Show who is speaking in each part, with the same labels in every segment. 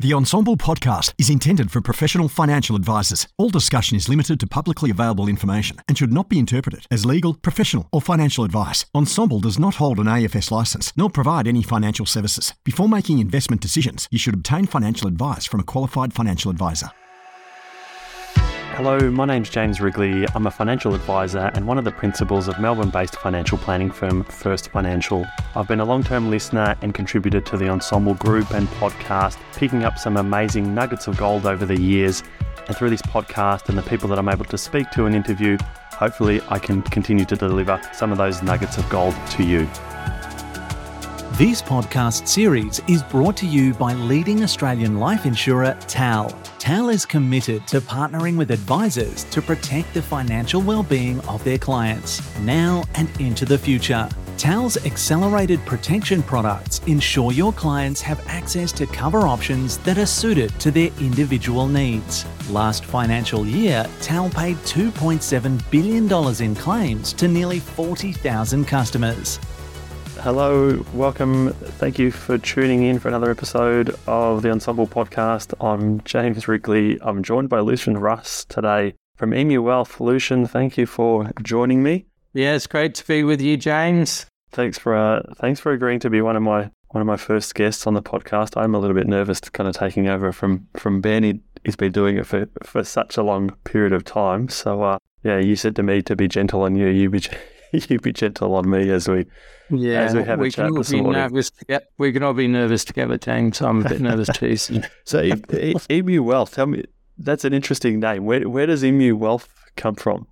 Speaker 1: The Ensombl podcast is intended for professional financial advisors. All discussion is limited to publicly available information and should not be interpreted as legal, professional, or financial advice. Ensombl does not hold an AFS license nor provide any financial services. Before making investment decisions, you should obtain financial advice from a qualified financial advisor.
Speaker 2: Hello, my name's James Wrigley. I'm a financial advisor and one of the principals of Melbourne based financial planning firm First Financial. I've been a long term listener and contributor to the Ensombl group and podcast, picking up some amazing nuggets of gold over the years. And through this podcast and the people that I'm able to speak to and interview, hopefully I can continue to deliver some of those nuggets of gold to you.
Speaker 3: This podcast series is brought to you by leading Australian life insurer TAL. TAL is committed to partnering with advisors to protect the financial well-being of their clients now and into the future. TAL's accelerated protection products ensure your clients have access to cover options that are suited to their individual needs. Last financial year, TAL paid $2.7 billion in claims to nearly 40,000 customers.
Speaker 2: Hello, welcome. Thank you for tuning in for another episode of the Ensombl podcast. I'm James Wrigley. I'm joined by Lucian Russ today from Emu Wealth. Lucian, thank you for joining me.
Speaker 4: Yeah, it's great to be with you, James.
Speaker 2: Thanks for uh, thanks for agreeing to be one of my one of my first guests on the podcast. I'm a little bit nervous kind of taking over from from Ben. He, has been doing it for, for such a long period of time. So uh, yeah, you said to me to be gentle on you. You be you be gentle on me as we
Speaker 4: yeah,
Speaker 2: as we have
Speaker 4: we
Speaker 2: a chat
Speaker 4: can all
Speaker 2: this
Speaker 4: be
Speaker 2: morning.
Speaker 4: nervous together. We can all be nervous together, James. I'm a bit nervous too. So.
Speaker 2: So Emu Wealth, tell me that's an interesting name. Where where does Emu Wealth come from?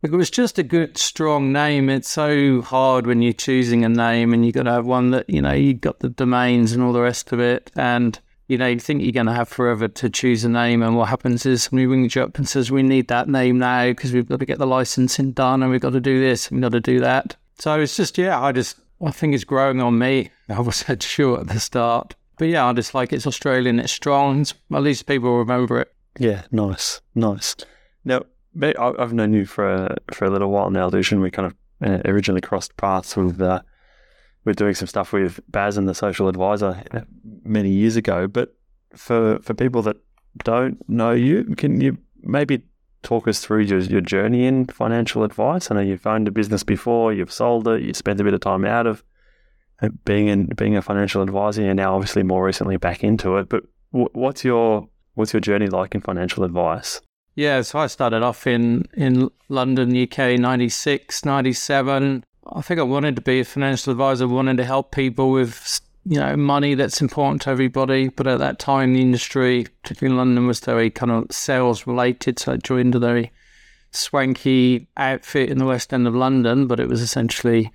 Speaker 4: It was just a good, strong name. It's so hard when you're choosing a name, and you've got to have one that you know you've got the domains and all the rest of it, and you know you think you're going to have forever to choose a name. And what happens is somebody rings you up and says, "We need that name now because we've got to get the licensing done, and we've got to do this, and we've got to do that." So it's just yeah, I just I think it's growing on me. I was said sure at the start, but yeah, I just like it's Australian, it's strong. At least people remember it.
Speaker 2: Yeah, nice, nice. Now, I've known you for a, for a little while now, Lucian. We kind of uh, originally crossed paths with uh, with doing some stuff with Baz and the social advisor many years ago. But for for people that don't know you, can you maybe talk us through your your journey in financial advice? I know you've owned a business before, you've sold it, you spent a bit of time out of uh, being in being a financial advisor, and now obviously more recently back into it. But wh- what's your what's your journey like in financial advice?
Speaker 4: Yeah, so I started off in, in London, UK, 96, 97. I think I wanted to be a financial advisor, wanted to help people with, you know, money that's important to everybody. But at that time, the industry, particularly in London, was very kind of sales related. So I joined a very swanky outfit in the West End of London, but it was essentially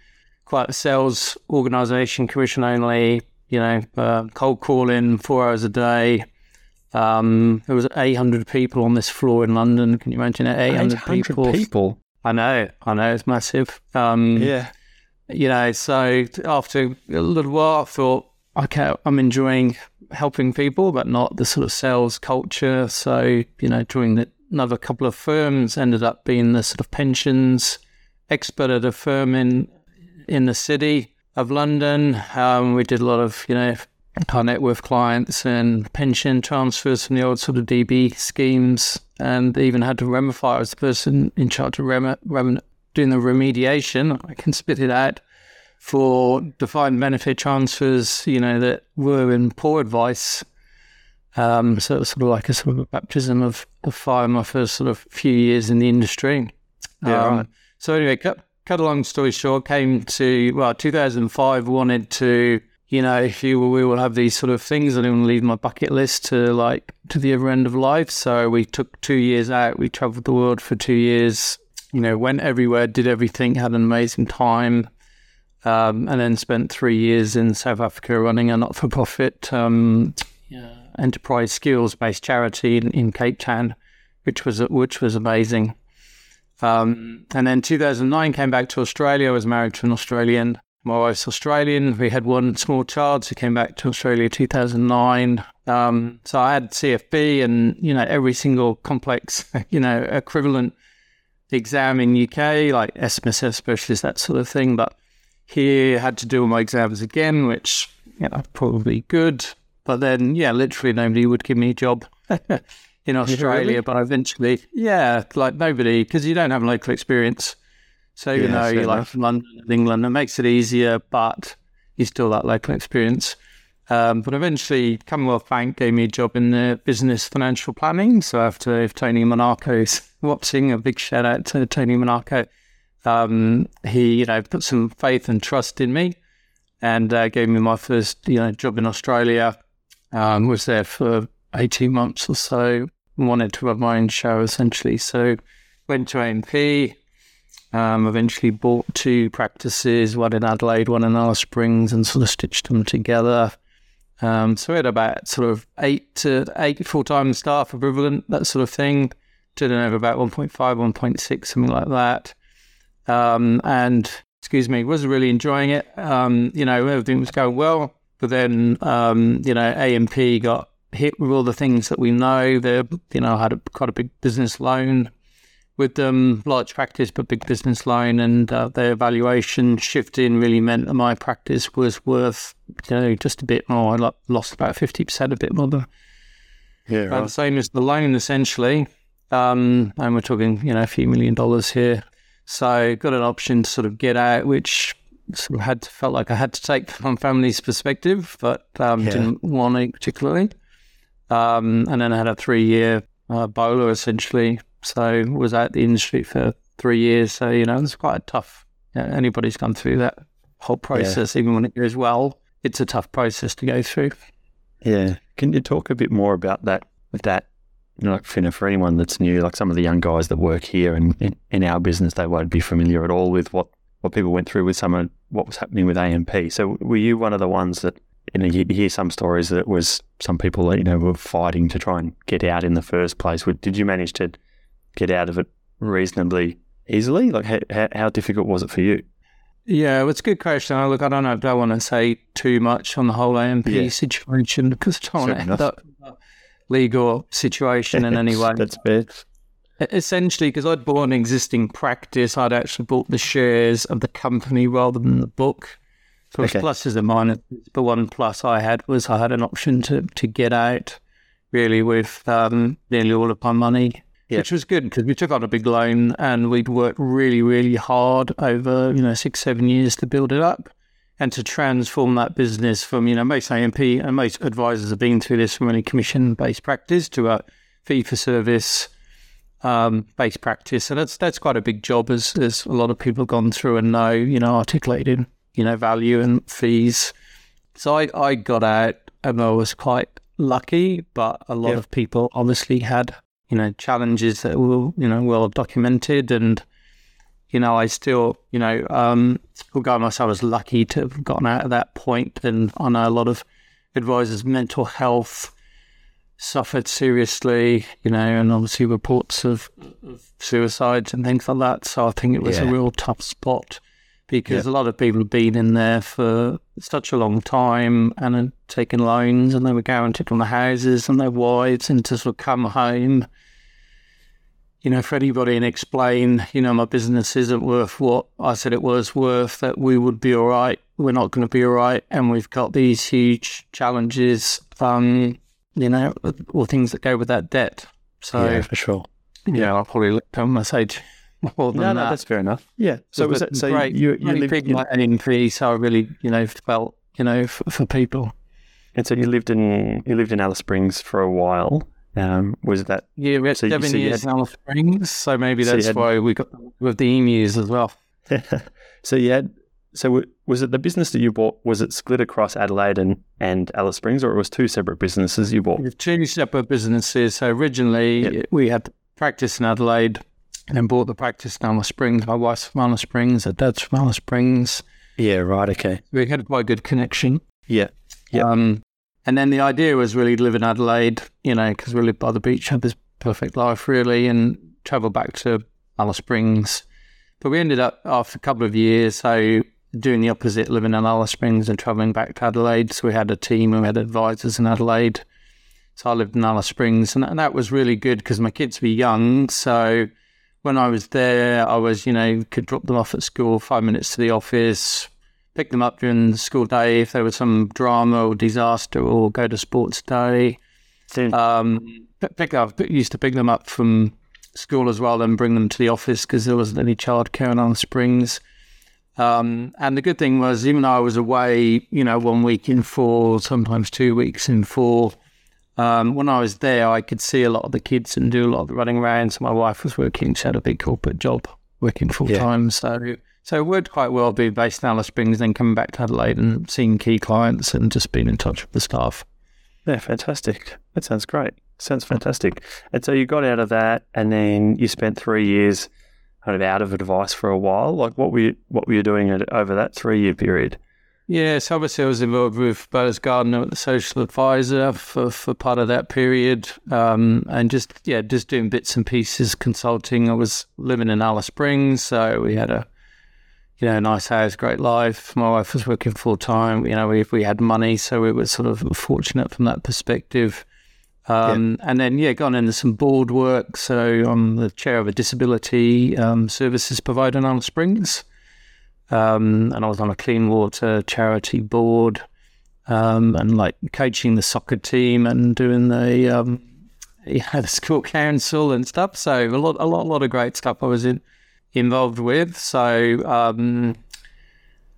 Speaker 4: quite a sales organisation, commission only, you know, uh, cold calling four hours a day, um, there was 800 people on this floor in London. Can you imagine it? 800,
Speaker 2: 800
Speaker 4: people.
Speaker 2: people.
Speaker 4: I know, I know, it's massive. Um,
Speaker 2: Yeah.
Speaker 4: You know, so after a little while, I thought, okay, I'm enjoying helping people, but not the sort of sales culture. So, you know, joined the- another couple of firms, ended up being the sort of pensions expert at a firm in in the city of London. Um, we did a lot of, you know, high net worth clients and pension transfers from the old sort of DB schemes, and even had to remify. I was the person in charge of rem- rem- doing the remediation. I can spit it out for defined benefit transfers, you know, that were in poor advice. Um, so it was sort of like a sort of a baptism of, of fire my first sort of few years in the industry.
Speaker 2: Yeah,
Speaker 4: Um,
Speaker 2: right.
Speaker 4: So anyway, cut, cut a long story short, came to, well, 2005, wanted to, you know, if you we will have these sort of things, I'm going to leave my bucket list to like to the other end of life. So we took two years out. We traveled the world for two years, you know, went everywhere, did everything, had an amazing time. Um, and then spent three years in South Africa running a not-for-profit um, yeah, enterprise skills-based charity in, in Cape Town, which was which was amazing. Um, and then 2009 came back to Australia. I was married to an Australian. My wife's Australian. We had one small child, so came back to Australia 2009. Um, so I had CFP and you know every single complex you know equivalent exam in UK, like SMSF specialist, that sort of thing. But here I had to do all my exams again, which you know probably good. but then, yeah, literally nobody would give me a job in Australia.
Speaker 2: Really?
Speaker 4: But eventually, yeah, like nobody, because you don't have local experience. So even
Speaker 2: Yeah,
Speaker 4: though you're like
Speaker 2: enough.
Speaker 4: from London and England, it makes it easier, but you still that local experience. Um, but eventually, Commonwealth Bank gave me a job in the business financial planning. So after if Tony Monaco's watching, a big shout out to Tony Monaco. Um, he, you know, put some faith and trust in me, and uh, gave me my first, you know, job in Australia. Um, was there for eighteen months or so. Wanted to have my own show essentially. So went to AMP. Um, eventually bought two practices, one in Adelaide, one in Alice Springs, and sort of stitched them together. Um, so we had about sort of eight to eight full time staff equivalent, that sort of thing. Didn't have about 1.5, 1.6, something like that. Um, and excuse me, was really enjoying it. Um, you know, everything was going well. But then, um, you know, AMP got hit with all the things that we know. They, you know, had a, quite a big business loan with them, large practice but big business line, and uh, their valuation shifting really meant that my practice was worth, you know, just a bit more. I lo- lost about fifty percent, a bit more than
Speaker 2: Yeah,
Speaker 4: about the
Speaker 2: right.
Speaker 4: same as the loan, essentially. Um, and we're talking, you know, a few million dollars here. So got an option to sort of get out, which sort of had felt like I had to take from family's perspective, but um,
Speaker 2: Yeah.
Speaker 4: didn't want to particularly. Um, and then I had a three-year uh, bowler essentially. So was out the industry for three years. So you know, it's quite a tough. You know, anybody's gone through that whole process, even when it goes well, it's a tough process to go through.
Speaker 2: Yeah. Can you talk a bit more about that? With that, you know, like, you for anyone that's new, like some of the young guys that work here and in, in our business, they won't be familiar at all with what, what people went through with some of what was happening with AMP. So were you one of the ones that, you know, you hear some stories that it was some people that, you know, were fighting to try and get out in the first place. Did you manage to get out of it reasonably easily? Like, how, how, difficult was it for you?
Speaker 4: Yeah, well, it's a good question. I Look, I don't know. I don't want to say too much on the whole AMP
Speaker 2: Yeah.
Speaker 4: situation because I don't want to end up legal situation in any way.
Speaker 2: That's fair.
Speaker 4: Essentially, because I'd bought an existing practice, I'd actually bought the shares of the company rather than the book. So
Speaker 2: Okay.
Speaker 4: pluses and minuses. But one plus I had was I had an option to, to get out really with um, nearly all of my money, Which was good because we took on a big loan and we'd worked really, really hard over, you know, six, seven years to build it up and to transform that business from, you know, most AMP and most advisors have been through this from any commission based practice to a fee for service um, based practice. And that's that's quite a big job as, as a lot of people have gone through and know, you know, articulating, you know, value and fees. So I, I got out and I was quite lucky, but a lot of people obviously had, you know, challenges that were, you know, well documented and you know, I still, you know, um, regard myself as lucky to have gotten out at that point. And I know a lot of advisors' mental health suffered seriously, you know, and obviously reports of, of suicides and things like that. So I think it was a real tough spot because a lot of people have been in there for such a long time and had taken loans and they were guaranteed on the houses and their wives and to sort of come home you know, for anybody and explain, you know, my business isn't worth what I said it was worth, that we would be all right. We're not going to be all right. And we've got these huge challenges, um, you know, or things that go with that debt. So,
Speaker 2: yeah,
Speaker 4: yeah,
Speaker 2: for sure.
Speaker 4: Yeah, I'll probably look on my side more than
Speaker 2: No,
Speaker 4: that.
Speaker 2: that's fair enough. Yeah. So was
Speaker 4: But
Speaker 2: that so
Speaker 4: great,
Speaker 2: you you lived in,
Speaker 4: like AMP, so I really, you know, felt, you know, for, for people.
Speaker 2: and so you lived in you lived in Alice Springs for a while. Um, was that
Speaker 4: Yeah, we had
Speaker 2: So
Speaker 4: seven
Speaker 2: so
Speaker 4: years
Speaker 2: had-
Speaker 4: in Alice Springs, so maybe
Speaker 2: So
Speaker 4: that's
Speaker 2: had-
Speaker 4: why we got with the emus as well.
Speaker 2: so you had so w- was it the business that you bought was it split across Adelaide and, and Alice Springs or it was two separate businesses you bought?
Speaker 4: Two separate businesses. So originally we had the practice in Adelaide and then bought the practice in Alice Springs. My wife's from Alice Springs, her dad's from Alice Springs.
Speaker 2: Yeah, right, okay.
Speaker 4: We had quite a good connection.
Speaker 2: Yeah. Yep.
Speaker 4: Um, and then the idea was really to live in Adelaide, you know, because we live by the beach, had this perfect life really, and travel back to Alice Springs. But we ended up after a couple of years, so doing the opposite, living in Alice Springs and traveling back to Adelaide. So we had a team and we had advisors in Adelaide. So I lived in Alice Springs, and that was really good because my kids were young. So when I was there, I was, you know, could drop them off at school, five minutes to the office, pick them up during the school day if there was some drama or disaster, or go to sports day. Um, pick up used to pick them up from school as well and bring them to the office because there wasn't any childcare in Alice Springs. Um, and the good thing was, even though I was away, you know, one week in four, sometimes two weeks in four, um, when I was there, I could see a lot of the kids and do a lot of the running around. So my wife was working; she had a big corporate job, working full time. Yeah. So, so it worked quite well being based in Alice Springs, then coming back to Adelaide and seeing key clients and just being in touch with the staff.
Speaker 2: Yeah, fantastic. That sounds great. Sounds fantastic. And so you got out of that, and then you spent three years kind of out of advice for a while. Like, what were you, what were you doing over that three year period?
Speaker 4: Yes, obviously I was involved with Baz Gardner, the social advisor, for, for part of that period, um, and just yeah, just doing bits and pieces, consulting. I was living in Alice Springs, so we had a you know nice house, great life. My wife was working full time. You know, we we had money, so we were sort of fortunate from that perspective. Um, yeah. And then, yeah, gone into some board work. So I'm the chair of a disability um, services provider in Alice Springs. Um, and I was on a clean water charity board um, and like coaching the soccer team and doing the, um, yeah, the school council and stuff. So a lot, a lot, a lot of great stuff I was in, involved with. So, um,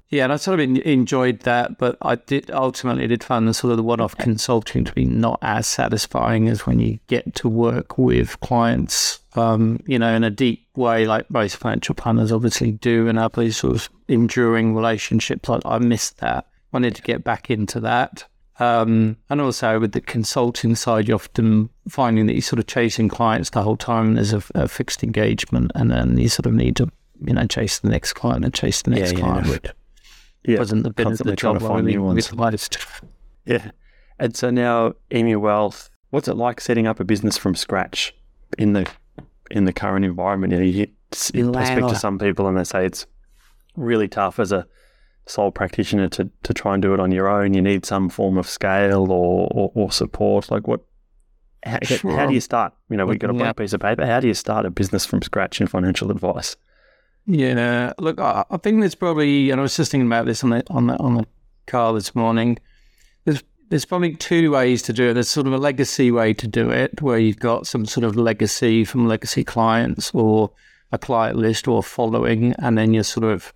Speaker 4: yeah, and I sort of enjoyed that, but I did ultimately did find the sort of the one-off consulting to be not as satisfying as when you get to work with clients, um, you know, in a deep way, like most financial planners obviously do, and have these sort of enduring relationships. I, I missed that. Wanted to get back into that. Um, and also with the consulting side, you're often finding that you're sort of chasing clients the whole time. and There's a, a fixed engagement, and then you sort of need to, you know, chase the next client and chase the next yeah, client. Yeah
Speaker 2: yeah, wasn't the bit of the job to find new ones. Yeah. And so now Emu Wealth, what's it like setting up a business from scratch in the in the current environment? You, know, you I speak to some people and they say it's really tough as a sole practitioner to, to try and do it on your own. You need some form of scale or, or, or support. Like what how, sure. how, do you start? You know, we've got a blank piece of paper. How do you start a business from scratch in financial advice?
Speaker 4: Yeah, look, I, I think there's probably, and I was just thinking about this on the on the on the car this morning. There's there's probably two ways to do it. There's sort of a legacy way to do it, where you've got some sort of legacy from legacy clients or a client list or following, and then you're sort of,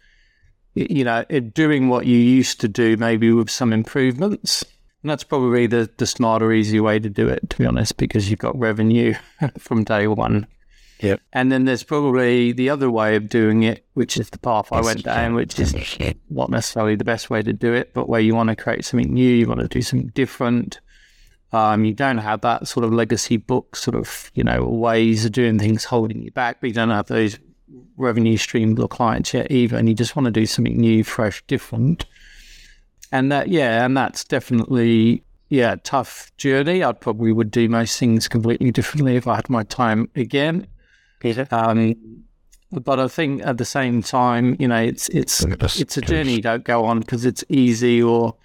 Speaker 4: you know, doing what you used to do, maybe with some improvements. And that's probably the, the smarter, easier way to do it, to be honest, because you've got revenue from day one.
Speaker 2: Yep.
Speaker 4: And then there's probably the other way of doing it, which is the path I went down, which is not necessarily the best way to do it, but where you want to create something new, you want to do something different. Um, you don't have that sort of legacy book, sort of, you know, ways of doing things holding you back, but you don't have those revenue streams or clients yet either. And you just want to do something new, fresh, different. And that, yeah, and that's definitely yeah, tough journey. I probably would do most things completely differently if I had my time again.
Speaker 2: Peter.
Speaker 4: Um, but I think at the same time, you know, it's it's it's a journey you don't go on because it's easy or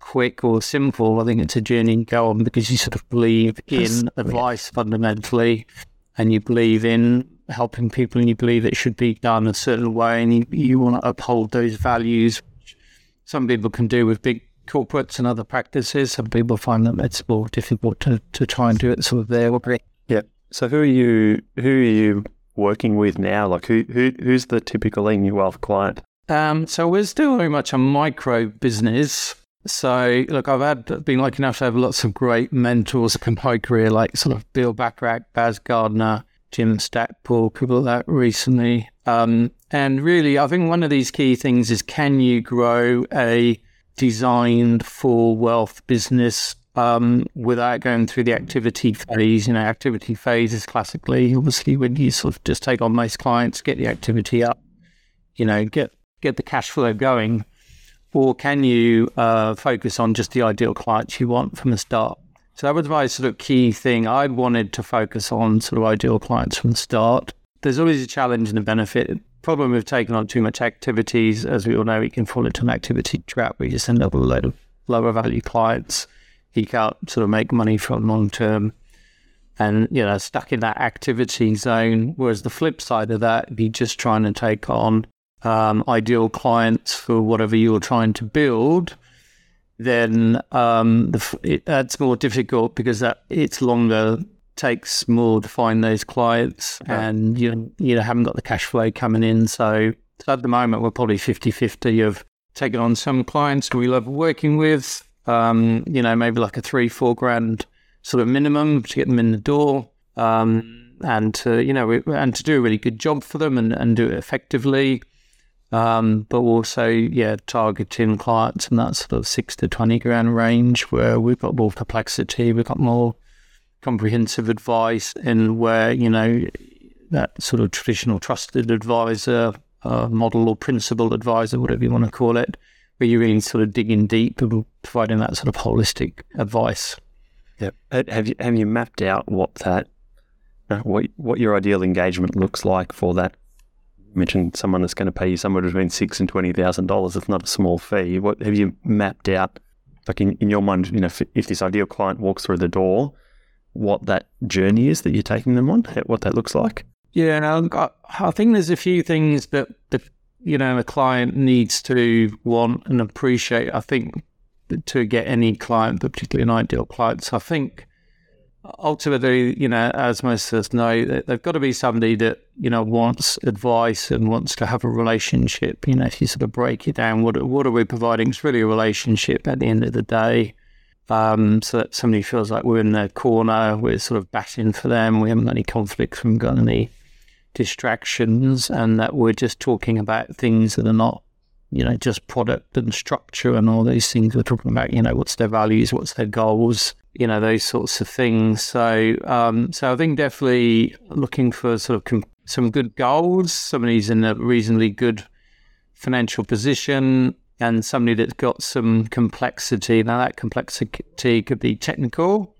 Speaker 4: quick or simple. I think it's a journey you go on because you sort of believe in advice fundamentally, and you believe in helping people, and you believe it should be done a certain way, and you, you want to uphold those values. Some people can do with big corporates and other practices. Some people find that it's more difficult to, to try and do it sort of their way.
Speaker 2: Yeah. So who are you? Who are you working with now? Like who, who who's the typical Emu Wealth client?
Speaker 4: Um, so we're still very much a micro business. So look, I've had been lucky enough to have lots of great mentors in my career, like sort of Bill Bachrach, Baz Gardner, Jim Stackpool, people like that recently. Um, and really, I think one of these key things is can you grow a designed for wealth business um, without going through the activity phase. You know, activity phase is classically obviously when you sort of just take on most clients, get the activity up, you know, get get the cash flow going, or can you uh, focus on just the ideal clients you want from the start? So that was my sort of key thing. I wanted to focus on sort of ideal clients from the start. There's always a challenge and a benefit. Problem with taking on too much activities, as we all know, you can fall into an activity trap where you just end up with a load of lower value clients he can't sort of make money from long term and you know stuck in that activity zone whereas the flip side of that be just trying to take on um, ideal clients for whatever you're trying to build, then um, the, it, that's more difficult because that it's longer, takes more to find those clients, and you you know, haven't got the cash flow coming in. So, so at the moment, we're probably 50-50 of taking on some clients we love working with. Um, you know, maybe like a three, four grand sort of minimum to get them in the door. Um, and to you know and to do a really good job for them and, and do it effectively um, but also yeah targeting clients in that sort of six to 20 grand range where we've got more complexity we've got more comprehensive advice and where you know that sort of traditional trusted advisor uh, model or principal advisor whatever you want to call it where you're really sort of digging deep and providing that sort of holistic advice.
Speaker 2: Yeah have you have you mapped out what that what what your ideal engagement looks like for that mentioned someone that's going to pay you somewhere between six and twenty thousand dollars. It's not a small fee. What have you mapped out? Like in, in your mind, you know, if, if this ideal client walks through the door, what that journey is that you're taking them on, what that looks like.
Speaker 4: Yeah, I, I think there's a few things that the you know a client needs to want and appreciate. I think to get any client, particularly an ideal client. So I think ultimately, you know, as most of us know, they've got to be somebody that, you know, wants advice and wants to have a relationship. You know, if you sort of break it down, what, what are we providing? It's really a relationship at the end of the day. Um, so that somebody feels like we're in their corner, we're sort of batting for them, we haven't got any conflicts, we haven't got any distractions, and that we're just talking about things that are not, you know, just product and structure and all these things. We're talking about, you know, what's their values, what's their goals, you know those sorts of things. So um, so I think definitely looking for sort of com- some good goals. Somebody who's in a reasonably good financial position and somebody that's got some complexity. Now that complexity could be technical,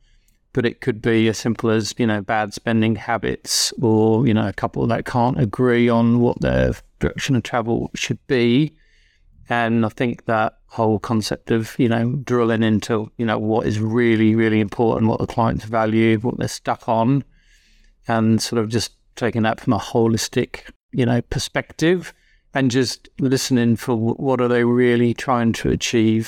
Speaker 4: but it could be as simple as you know bad spending habits or you know a couple that can't agree on what their direction of travel should be and I think that whole concept of, you know, drilling into, you know, what is really, really important, what the clients value, what they're stuck on, and sort of just taking that from a holistic, you know, perspective and just listening for what are they really trying to achieve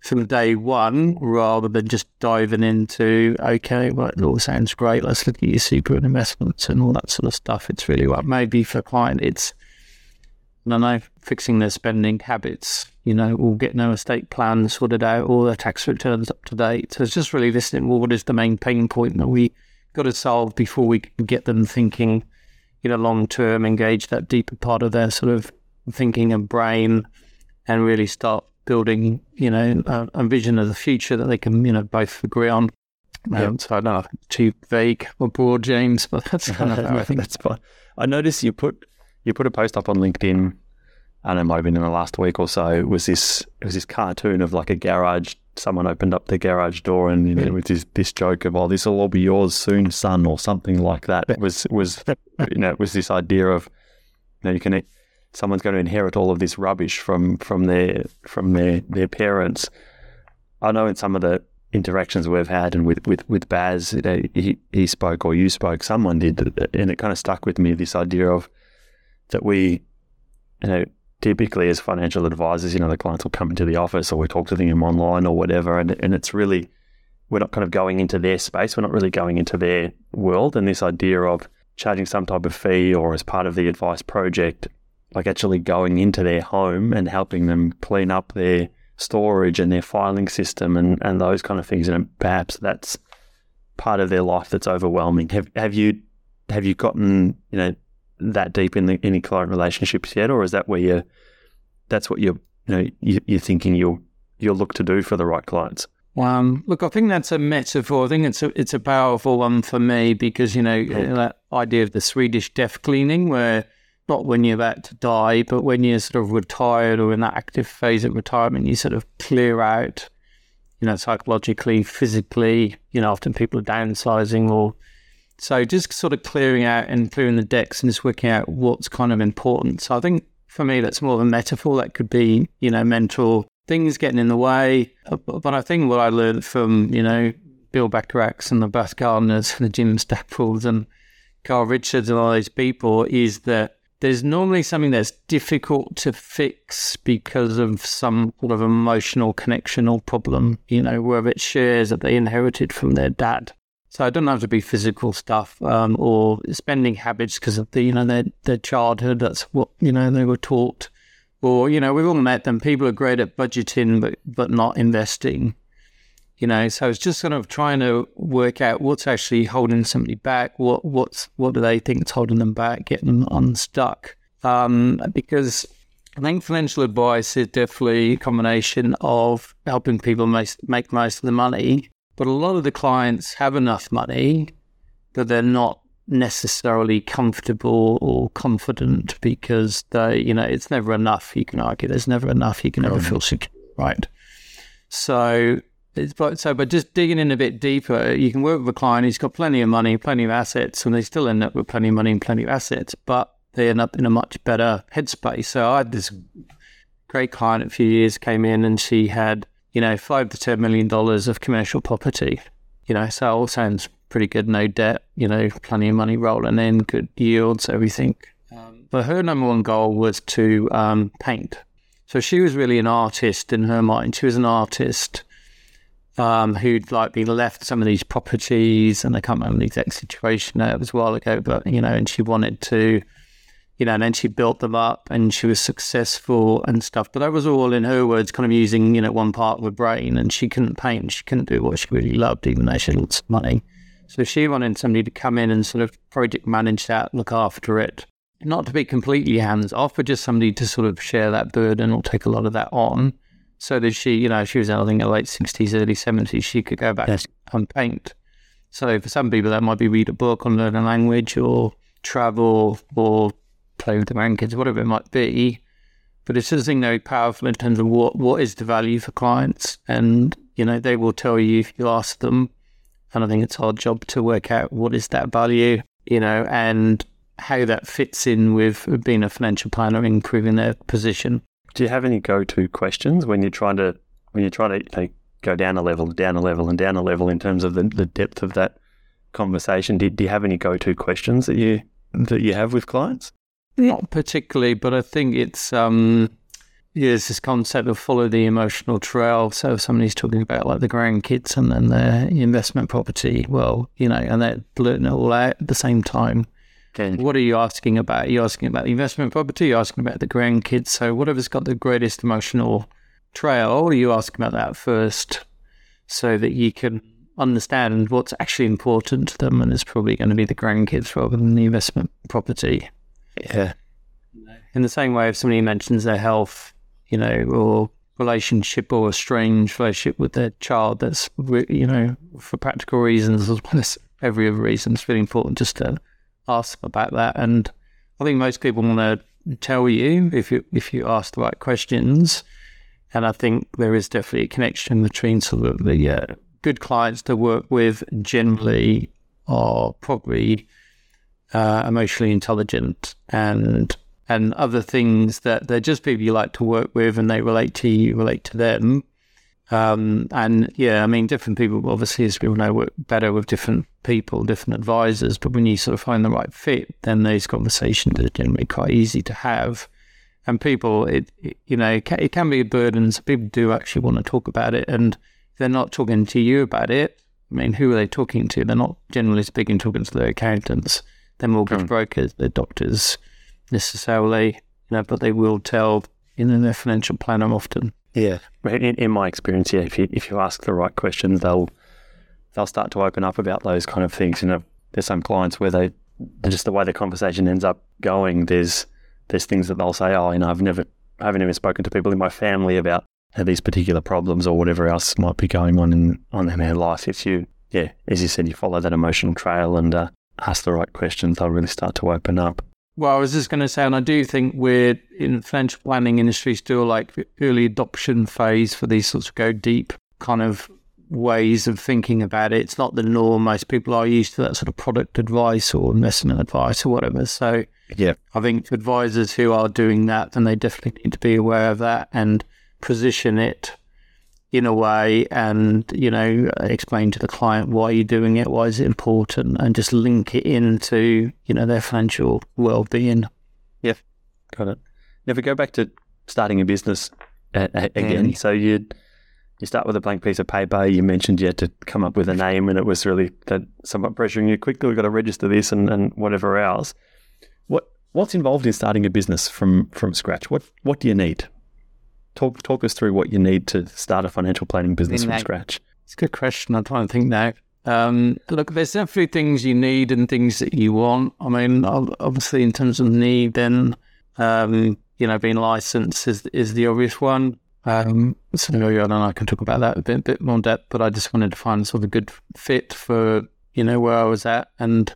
Speaker 4: from day one rather than just diving into, okay, well, it all sounds great. Let's look at your super investments and all that sort of stuff. It's really what maybe for a client, it's I don't know, fixing their spending habits, you know, or getting their estate plan sorted out, or their tax returns up to date. So it's just really listening. Well, what is the main pain point that we got to solve before we can get them thinking, you know, long term, engage that deeper part of their sort of thinking and brain, and really start building, you know, a, a vision of the future that they can, you know, both agree on. Um, So I don't know, too vague or broad, James, but that's kind of how I think.
Speaker 2: that's fine. I noticed you put you put a post up on LinkedIn. I don't know, might have been in the last week or so. It was this it was this cartoon of like a garage. Someone opened up the garage door and you know, with this this joke of, "Oh, this will all be yours soon, son," or something like that. It was was you know it was this idea of you know you can someone's going to inherit all of this rubbish from from their from their their parents. I know in some of the interactions we've had and with with with Baz, you know, he he spoke or you spoke, someone did, and it kind of stuck with me. This idea of that we, you know, typically as financial advisors, you know, the clients will come into the office or we talk to them online or whatever, and and it's really we're not kind of going into their space. We're not really going into their world, and this idea of charging some type of fee or as part of the advice project, like actually going into their home and helping them clean up their storage and their filing system and, and those kind of things. And perhaps that's part of their life that's overwhelming. Have have you have you gotten you know that deep in the, any client relationships yet, or is that where you that's what you're you know you, you're thinking you'll you'll look to do for the right clients?
Speaker 4: Um, look, I think that's a metaphor. I think it's a it's a powerful one for me because you know yeah. that idea of the Swedish death cleaning, where not when you're about to die, but when you're sort of retired or in that active phase of retirement, you sort of clear out, you know, psychologically, physically. You know, often people are downsizing or so just sort of clearing out and clearing the decks and just working out what's kind of important. So I think for me, that's more of a metaphor. That could be, you know, mental things getting in the way. Uh, but I think what I learned from, you know, Bill Bachrachs and the Baz Gardners and the Jim Stackpoles and Carl Richards and all those people is that there's normally something that's difficult to fix because of some sort of emotional connection or problem, you know, whether it's shares that they inherited from their dad. So it doesn't have to be physical stuff um, or spending habits because of the, you know, their, their childhood. That's what, you know, they were taught. Or, you know, we've all met them. People are great at budgeting, but, but not investing you know so it's just kind of trying to work out what's actually holding somebody back what what's what do they think is holding them back getting them unstuck um, because I think financial advice is definitely a combination of helping people make, make most of the money, but a lot of the clients have enough money, that they're not necessarily comfortable or confident because they, you know, it's never enough. You can argue there's never enough. You can never feel secure, right? So but, so, but just digging in a bit deeper, you can work with a client who's got plenty of money, plenty of assets, and they still end up with plenty of money and plenty of assets, but they end up in a much better headspace. So I had this great client a few years came in, and she had you know five to ten million dollars of commercial property. You know, so all sounds pretty good. No debt. You know, plenty of money rolling in, good yields, everything. Um, but her number one goal was to um, paint. So she was really an artist in her mind. She was an artist um, who'd like been left some of these properties, and I can't remember the exact situation. It was a while ago, but you know, and she wanted to, you know, and then she built them up, and she was successful and stuff. But that was all in her words, kind of using you know one part of her brain, and she couldn't paint, she couldn't do what she really loved, even though she had lots of money. So she wanted somebody to come in and sort of project manage that, look after it, not to be completely hands off, but just somebody to sort of share that burden or take a lot of that on so that she, you know, she was, I think, in the late 60s, early 70s, she could go back yes. and paint. So for some people, that might be read a book or learn a language or travel or play with the grandkids, whatever it might be. But it's something very powerful in terms of what, what is the value for clients. And, you know, they will tell you if you ask them. And I think it's our job to work out what is that value, you know, and how that fits in with being a financial planner, improving their position
Speaker 2: do you have any go-to questions when you're trying to when you're trying to you know, go down a level, down a level, and down a level in terms of the, the depth of that conversation? Do, do you have any go-to questions that you that you have with clients?
Speaker 4: Not particularly, but I think it's um, yeah, there's this concept of follow the emotional trail. So if somebody's talking about like the grandkids and then their investment property, well, you know, and they're blurting it all out at the same time. Okay. What are you asking about? Are you asking about the investment property? You're asking about the grandkids. So whatever's got the greatest emotional trail, you ask about that first so that you can understand what's actually important to them and it's probably going to be the grandkids rather than the investment property.
Speaker 2: Yeah.
Speaker 4: In the same way if somebody mentions their health, you know, or relationship or a strange relationship with their child that's you know, for practical reasons as well as every other reason, it's really important just to ask about that. And I think most people want to tell you if you if you ask the right questions. And I think there is definitely a connection between sort of the uh, good clients to work with generally are probably uh, emotionally intelligent and and other things that they're just people you like to work with and they relate to you, relate to them. Um, and yeah, I mean, different people obviously, as people know, work better with different people, different advisors. But when you sort of find the right fit, then those conversations are generally quite easy to have. And people, it, it you know, it can, it can, be a burden. So people do actually want to talk about it, and they're not talking to you about it. I mean, who are they talking to? They're not generally speaking talking to their accountants, their mortgage brokers, their doctors necessarily. You know, but they will tell you know their financial planner often.
Speaker 2: Yeah, in, in my experience, yeah, if you if you ask the right questions, they'll they'll start to open up about those kind of things. You know, there's some clients where they just the way the conversation ends up going. There's there's things that they'll say, oh, you know, I've never I haven't even spoken to people in my family about these particular problems or whatever else might be going on in on in their life. If you, yeah, as you said, you follow that emotional trail and uh, ask the right questions, they'll really start to open up.
Speaker 4: Well, I was just going to say, and I do think we're in the financial planning industry still like early adoption phase for these sorts of go deep kind of ways of thinking about it. It's not the norm. Most people are used to that sort of product advice or investment advice or whatever. So,
Speaker 2: yeah,
Speaker 4: I think advisors who are doing that, then they definitely need to be aware of that and position it in a way and, you know, explain to the client why you're doing it, why is it important, and just link it into, you know, their financial well being.
Speaker 2: Yeah, got it. Now, if we go back to starting a business uh, again,
Speaker 4: Mm.
Speaker 2: so you you start with a blank piece of paper. You mentioned you had to come up with a name, and it was really that somewhat pressuring you quickly. We've got to register this and, and whatever else. What what's involved in starting a business from from scratch? What what do you need? Talk talk us through what you need to start a financial planning business from scratch.
Speaker 4: It's a good question. I'm trying to think now. Um, look, there's definitely things you need and things that you want. I mean, obviously, in terms of need, then um, you know, being licensed is is the obvious one. Um, so I don't know. I can talk about that a bit, bit more depth, but I just wanted to find sort of a good fit for you know where I was at, and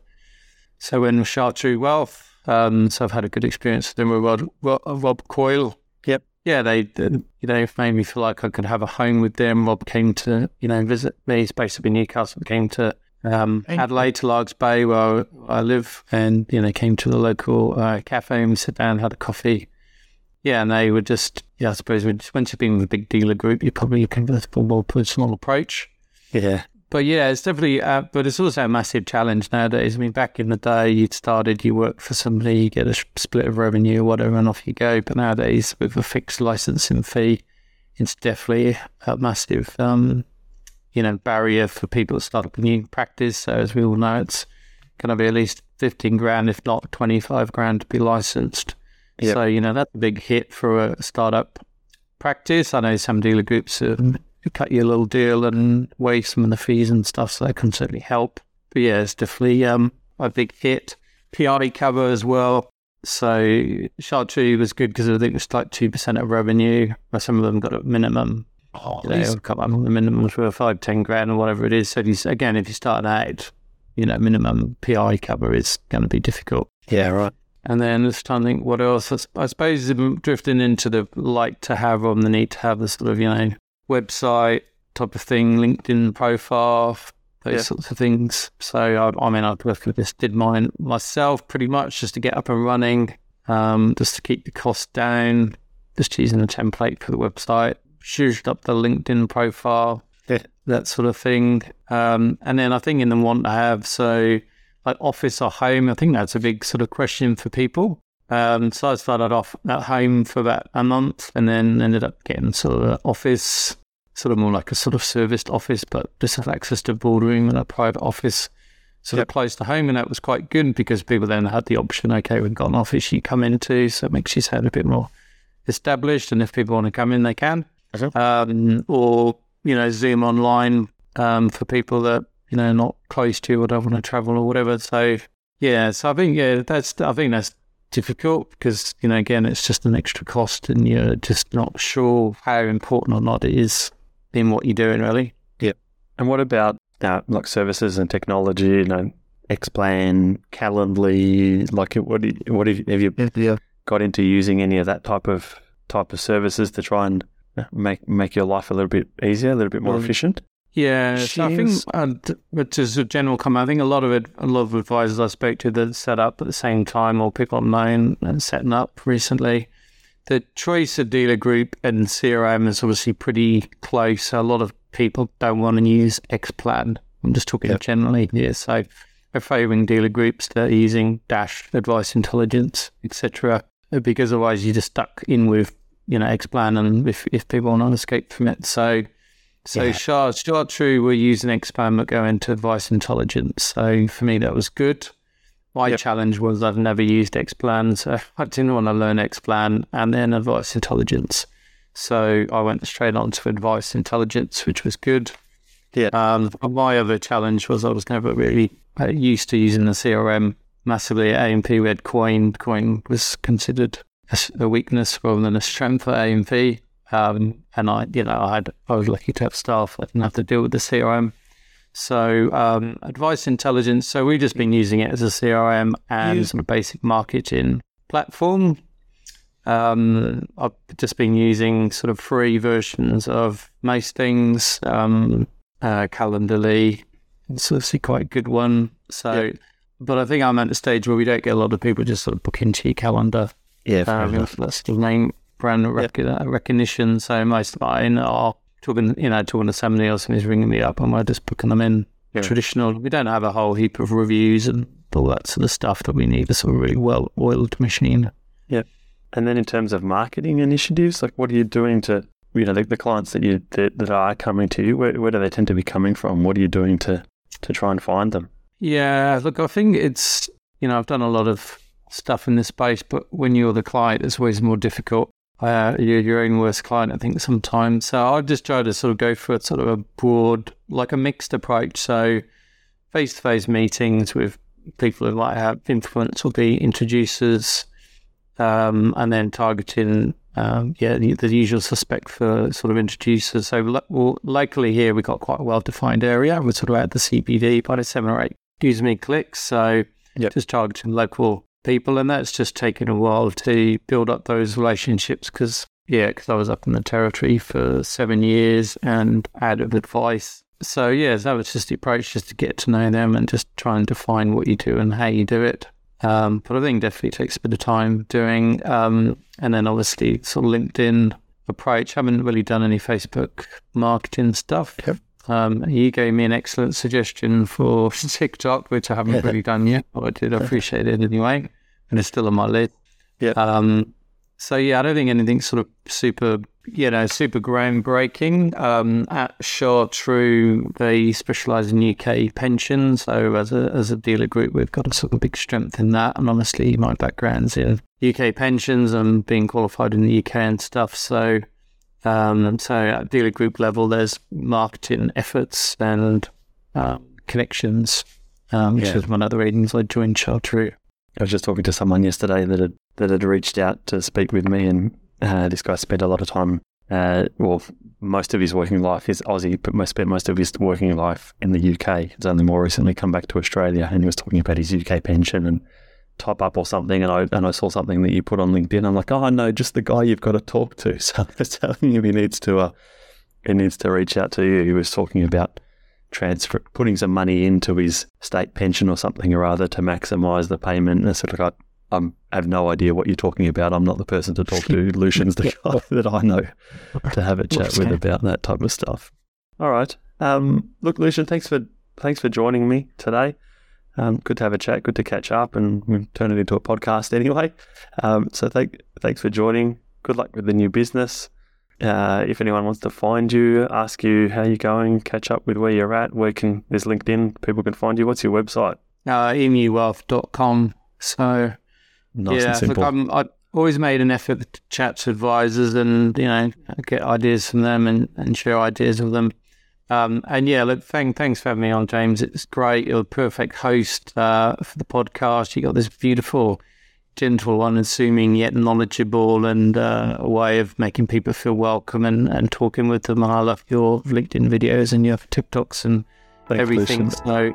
Speaker 4: so when Chartreuse Wealth, um, so I've had a good experience with them with Rob, Rob, Rob Coyle. Yeah, they, they you know made me feel like I could have a home with them. Rob came to you know visit me. He's based up in Newcastle. Came to um, Adelaide to Largs Bay where I live, and you know came to the local uh, cafe and we sat down, had a coffee. Yeah, and they were just yeah. I suppose when- once you've been with a big dealer group, you're probably looking for a more personal approach.
Speaker 2: Yeah,
Speaker 4: But yeah, it's definitely, uh, but it's also a massive challenge nowadays. I mean, back in the day, you'd started, you work for somebody, you get a split of revenue, whatever, and off you go. But nowadays, with a fixed licensing fee, it's definitely a massive, um, you know, barrier for people to start up a new practice. So as we all know, it's going to be at least 15 grand, if not 25 grand to be licensed.
Speaker 2: Yep.
Speaker 4: So, you know, that's a big hit for a startup practice. I know some dealer groups um, cut you a little deal and waive some of the fees and stuff, so that can certainly help. But yeah, it's definitely um, a big hit. PI cover as well. So Chartreuse was good because I think it's like two percent of revenue. But some of them got a minimum.
Speaker 2: Oh,
Speaker 4: You know, a couple of the minimums were five, ten grand or whatever it is. So if you, again, if you start out, you know, minimum PI cover is going to be difficult.
Speaker 2: yeah, right.
Speaker 4: And then this time, I think what else? I suppose drifting into the like to have on the need to have the sort of you know website type of thing, LinkedIn profile, those
Speaker 2: Yeah.
Speaker 4: sorts of things. So I, I mean, I just did mine myself pretty much just to get up and running, um, just to keep the cost down, just using a template for the website, shooshed up the LinkedIn profile,
Speaker 2: Yeah.
Speaker 4: that sort of thing. Um, and then I think in the want to have so like office or home? I think that's a big sort of question for people. Um, so I started off at home for about a month and then ended up getting sort of an office, sort of more like a sort of serviced office, but just have access to boardroom and a private office sort
Speaker 2: Yep.
Speaker 4: of close to home. And that was quite good because people then had the option, okay, we've got an office you come into. So it makes you sound a bit more established. And if people want to come in, they can.
Speaker 2: Okay.
Speaker 4: Um, or, you know, Zoom online um, for people that, you know, not close to or don't want to travel or whatever. So, yeah, so I think, yeah, that's, I think that's difficult because, you know, again, it's just an extra cost and you're just not sure how important or not it is in what you're doing, really. Yeah.
Speaker 2: And what about uh, like services and technology? You know, Xplan, Calendly. Like, what you, what have you, have you
Speaker 4: Yeah.
Speaker 2: got into using any of that type of type of services to try and uh, make make your life a little bit easier, a little bit more
Speaker 4: Well,
Speaker 2: efficient?
Speaker 4: Yeah, so I think, uh, but just a general comment, I think a lot of it, a lot of advisors I spoke to that set up at the same time, or people I've known and setting up recently, the choice of dealer group and CRM is obviously pretty close. A lot of people don't want to use Xplan. I'm just talking
Speaker 2: Yep.
Speaker 4: generally here. So they're favouring dealer groups that are using Dash, Advice Intelligence, etc. Because otherwise you're just stuck in with, you know, Xplan and if, if people want to escape from it. So so
Speaker 2: Yeah.
Speaker 4: Char Chartreuse were using Xplan but going to Advice Intelligence. So for me that was good. My
Speaker 2: Yep.
Speaker 4: challenge was I've never used Xplan, so I didn't want to learn Xplan and then Advice Intelligence. So I went straight on to Advice Intelligence, which was good.
Speaker 2: Yeah.
Speaker 4: Um, my other challenge was I was never really uh, used to using the CRM massively at AMP. We had Coin. Coin was considered a weakness rather than a strength at AMP. Um, and I, you know, I had I was lucky to have staff that didn't have to deal with the CRM. So um, Advice Intelligence. So we've just been using it as a CRM and
Speaker 2: You-
Speaker 4: sort of basic marketing platform. Um, I've just been using sort of free versions of most things. Um, uh, Calendly, it's obviously quite a good one. So, but I think I'm at the stage where we don't get a lot of people just sort of booking into your calendar.
Speaker 2: Yeah,
Speaker 4: Um, that's the name brand rec- recognition. So most of mine are talking, you know, talking to somebody else and he's ringing me up and we're just booking them in.
Speaker 2: Yeah.
Speaker 4: Traditional. We don't have a whole heap of reviews and all that sort of stuff that we need. It's a really well oiled machine. Yep.
Speaker 2: And then in terms of marketing initiatives, like what are you doing to, you know, the, the clients that you that, that are coming to you, where, where do they tend to be coming from? What are you doing to to try and find them?
Speaker 4: Yeah, look, I think it's, you know, I've done a lot of stuff in this space, but when you're the client, it's always more difficult. Uh, you're your own worst client, I think, sometimes. So I just try to sort of go for a sort of a broad, like a mixed approach. So face to face meetings with people who might have influence or be introducers, um, and then targeting, um, yeah, the, the, usual suspect for sort of introducers. So well, locally here, we've got quite a well defined area. We're sort of at the CBD, about a seven or eight use me clicks. So yep. just targeting local people. And that's just taken a while to build up those relationships because, yeah, because I was up in the territory for seven years and out of advice. So, yeah, that was just the approach, just to get to know them and just try and define what you do and how you do it. Um, but I think definitely takes a bit of time doing. Um, and then obviously, sort of LinkedIn approach. Haven't really done any Facebook marketing stuff. Yep. Um, you gave me an excellent suggestion for TikTok, which I haven't really done yet, but I did appreciate it anyway, and it's still on my list.
Speaker 2: Yeah.
Speaker 4: Um, so yeah, I don't think anything sort of super, you know, super groundbreaking. Um, at True, they specialise in UK pensions. So as a as a dealer group, we've got a sort of big strength in that. And honestly, my background's in UK pensions and being qualified in the UK and stuff. So um, so at dealer group level, there's marketing efforts and um, connections, um, which yeah. is one of the reasons I joined Chartreux.
Speaker 2: I was just talking to someone yesterday that had that had reached out to speak with me, and uh, this guy spent a lot of time. Uh, well, most of his working life is Aussie, but most spent most of his working life in the UK. He's only more recently come back to Australia, and he was talking about his UK pension and top up or something, and I and I saw something that you put on LinkedIn. I'm like, oh no, just the guy you've got to talk to. So I was telling him he needs to uh, he needs to reach out to you. He was talking about transfer putting some money into his state pension or something or other to maximise the payment. And I sort of like, I'm, I have no idea what you're talking about. I'm not the person to talk to. Lucian's the guy that I know to have a chat with about that type of stuff. All right. Um, look, Lucian, thanks for thanks for joining me today. Um, good to have a chat. Good to catch up, and we turn it into a podcast anyway. Um, so thank, thanks for joining. Good luck with the new business. Uh, if anyone wants to find you, ask you how you're going, catch up with where you're at, where can there's LinkedIn, people can find you. What's your website?
Speaker 4: Uh, emuwealth.com. So
Speaker 2: nice yeah,
Speaker 4: and
Speaker 2: simple.
Speaker 4: Look, I'm, I've always made an effort to chat to advisors and you know get ideas from them and, and share ideas with them. Um, and yeah, look, thank, thanks for having me on, James. It's great. You're a perfect host uh, for the podcast. You got this beautiful, gentle, unassuming yet knowledgeable and uh, a way of making people feel welcome and, and talking with them. And I love your LinkedIn videos and your TikToks and Thanks, everything. So,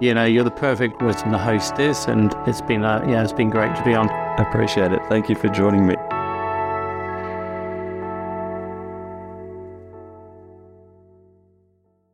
Speaker 4: you know, you're the perfect person to host this, and it's been uh, yeah, it's been great to be on.
Speaker 2: I appreciate it. Thank you for joining me.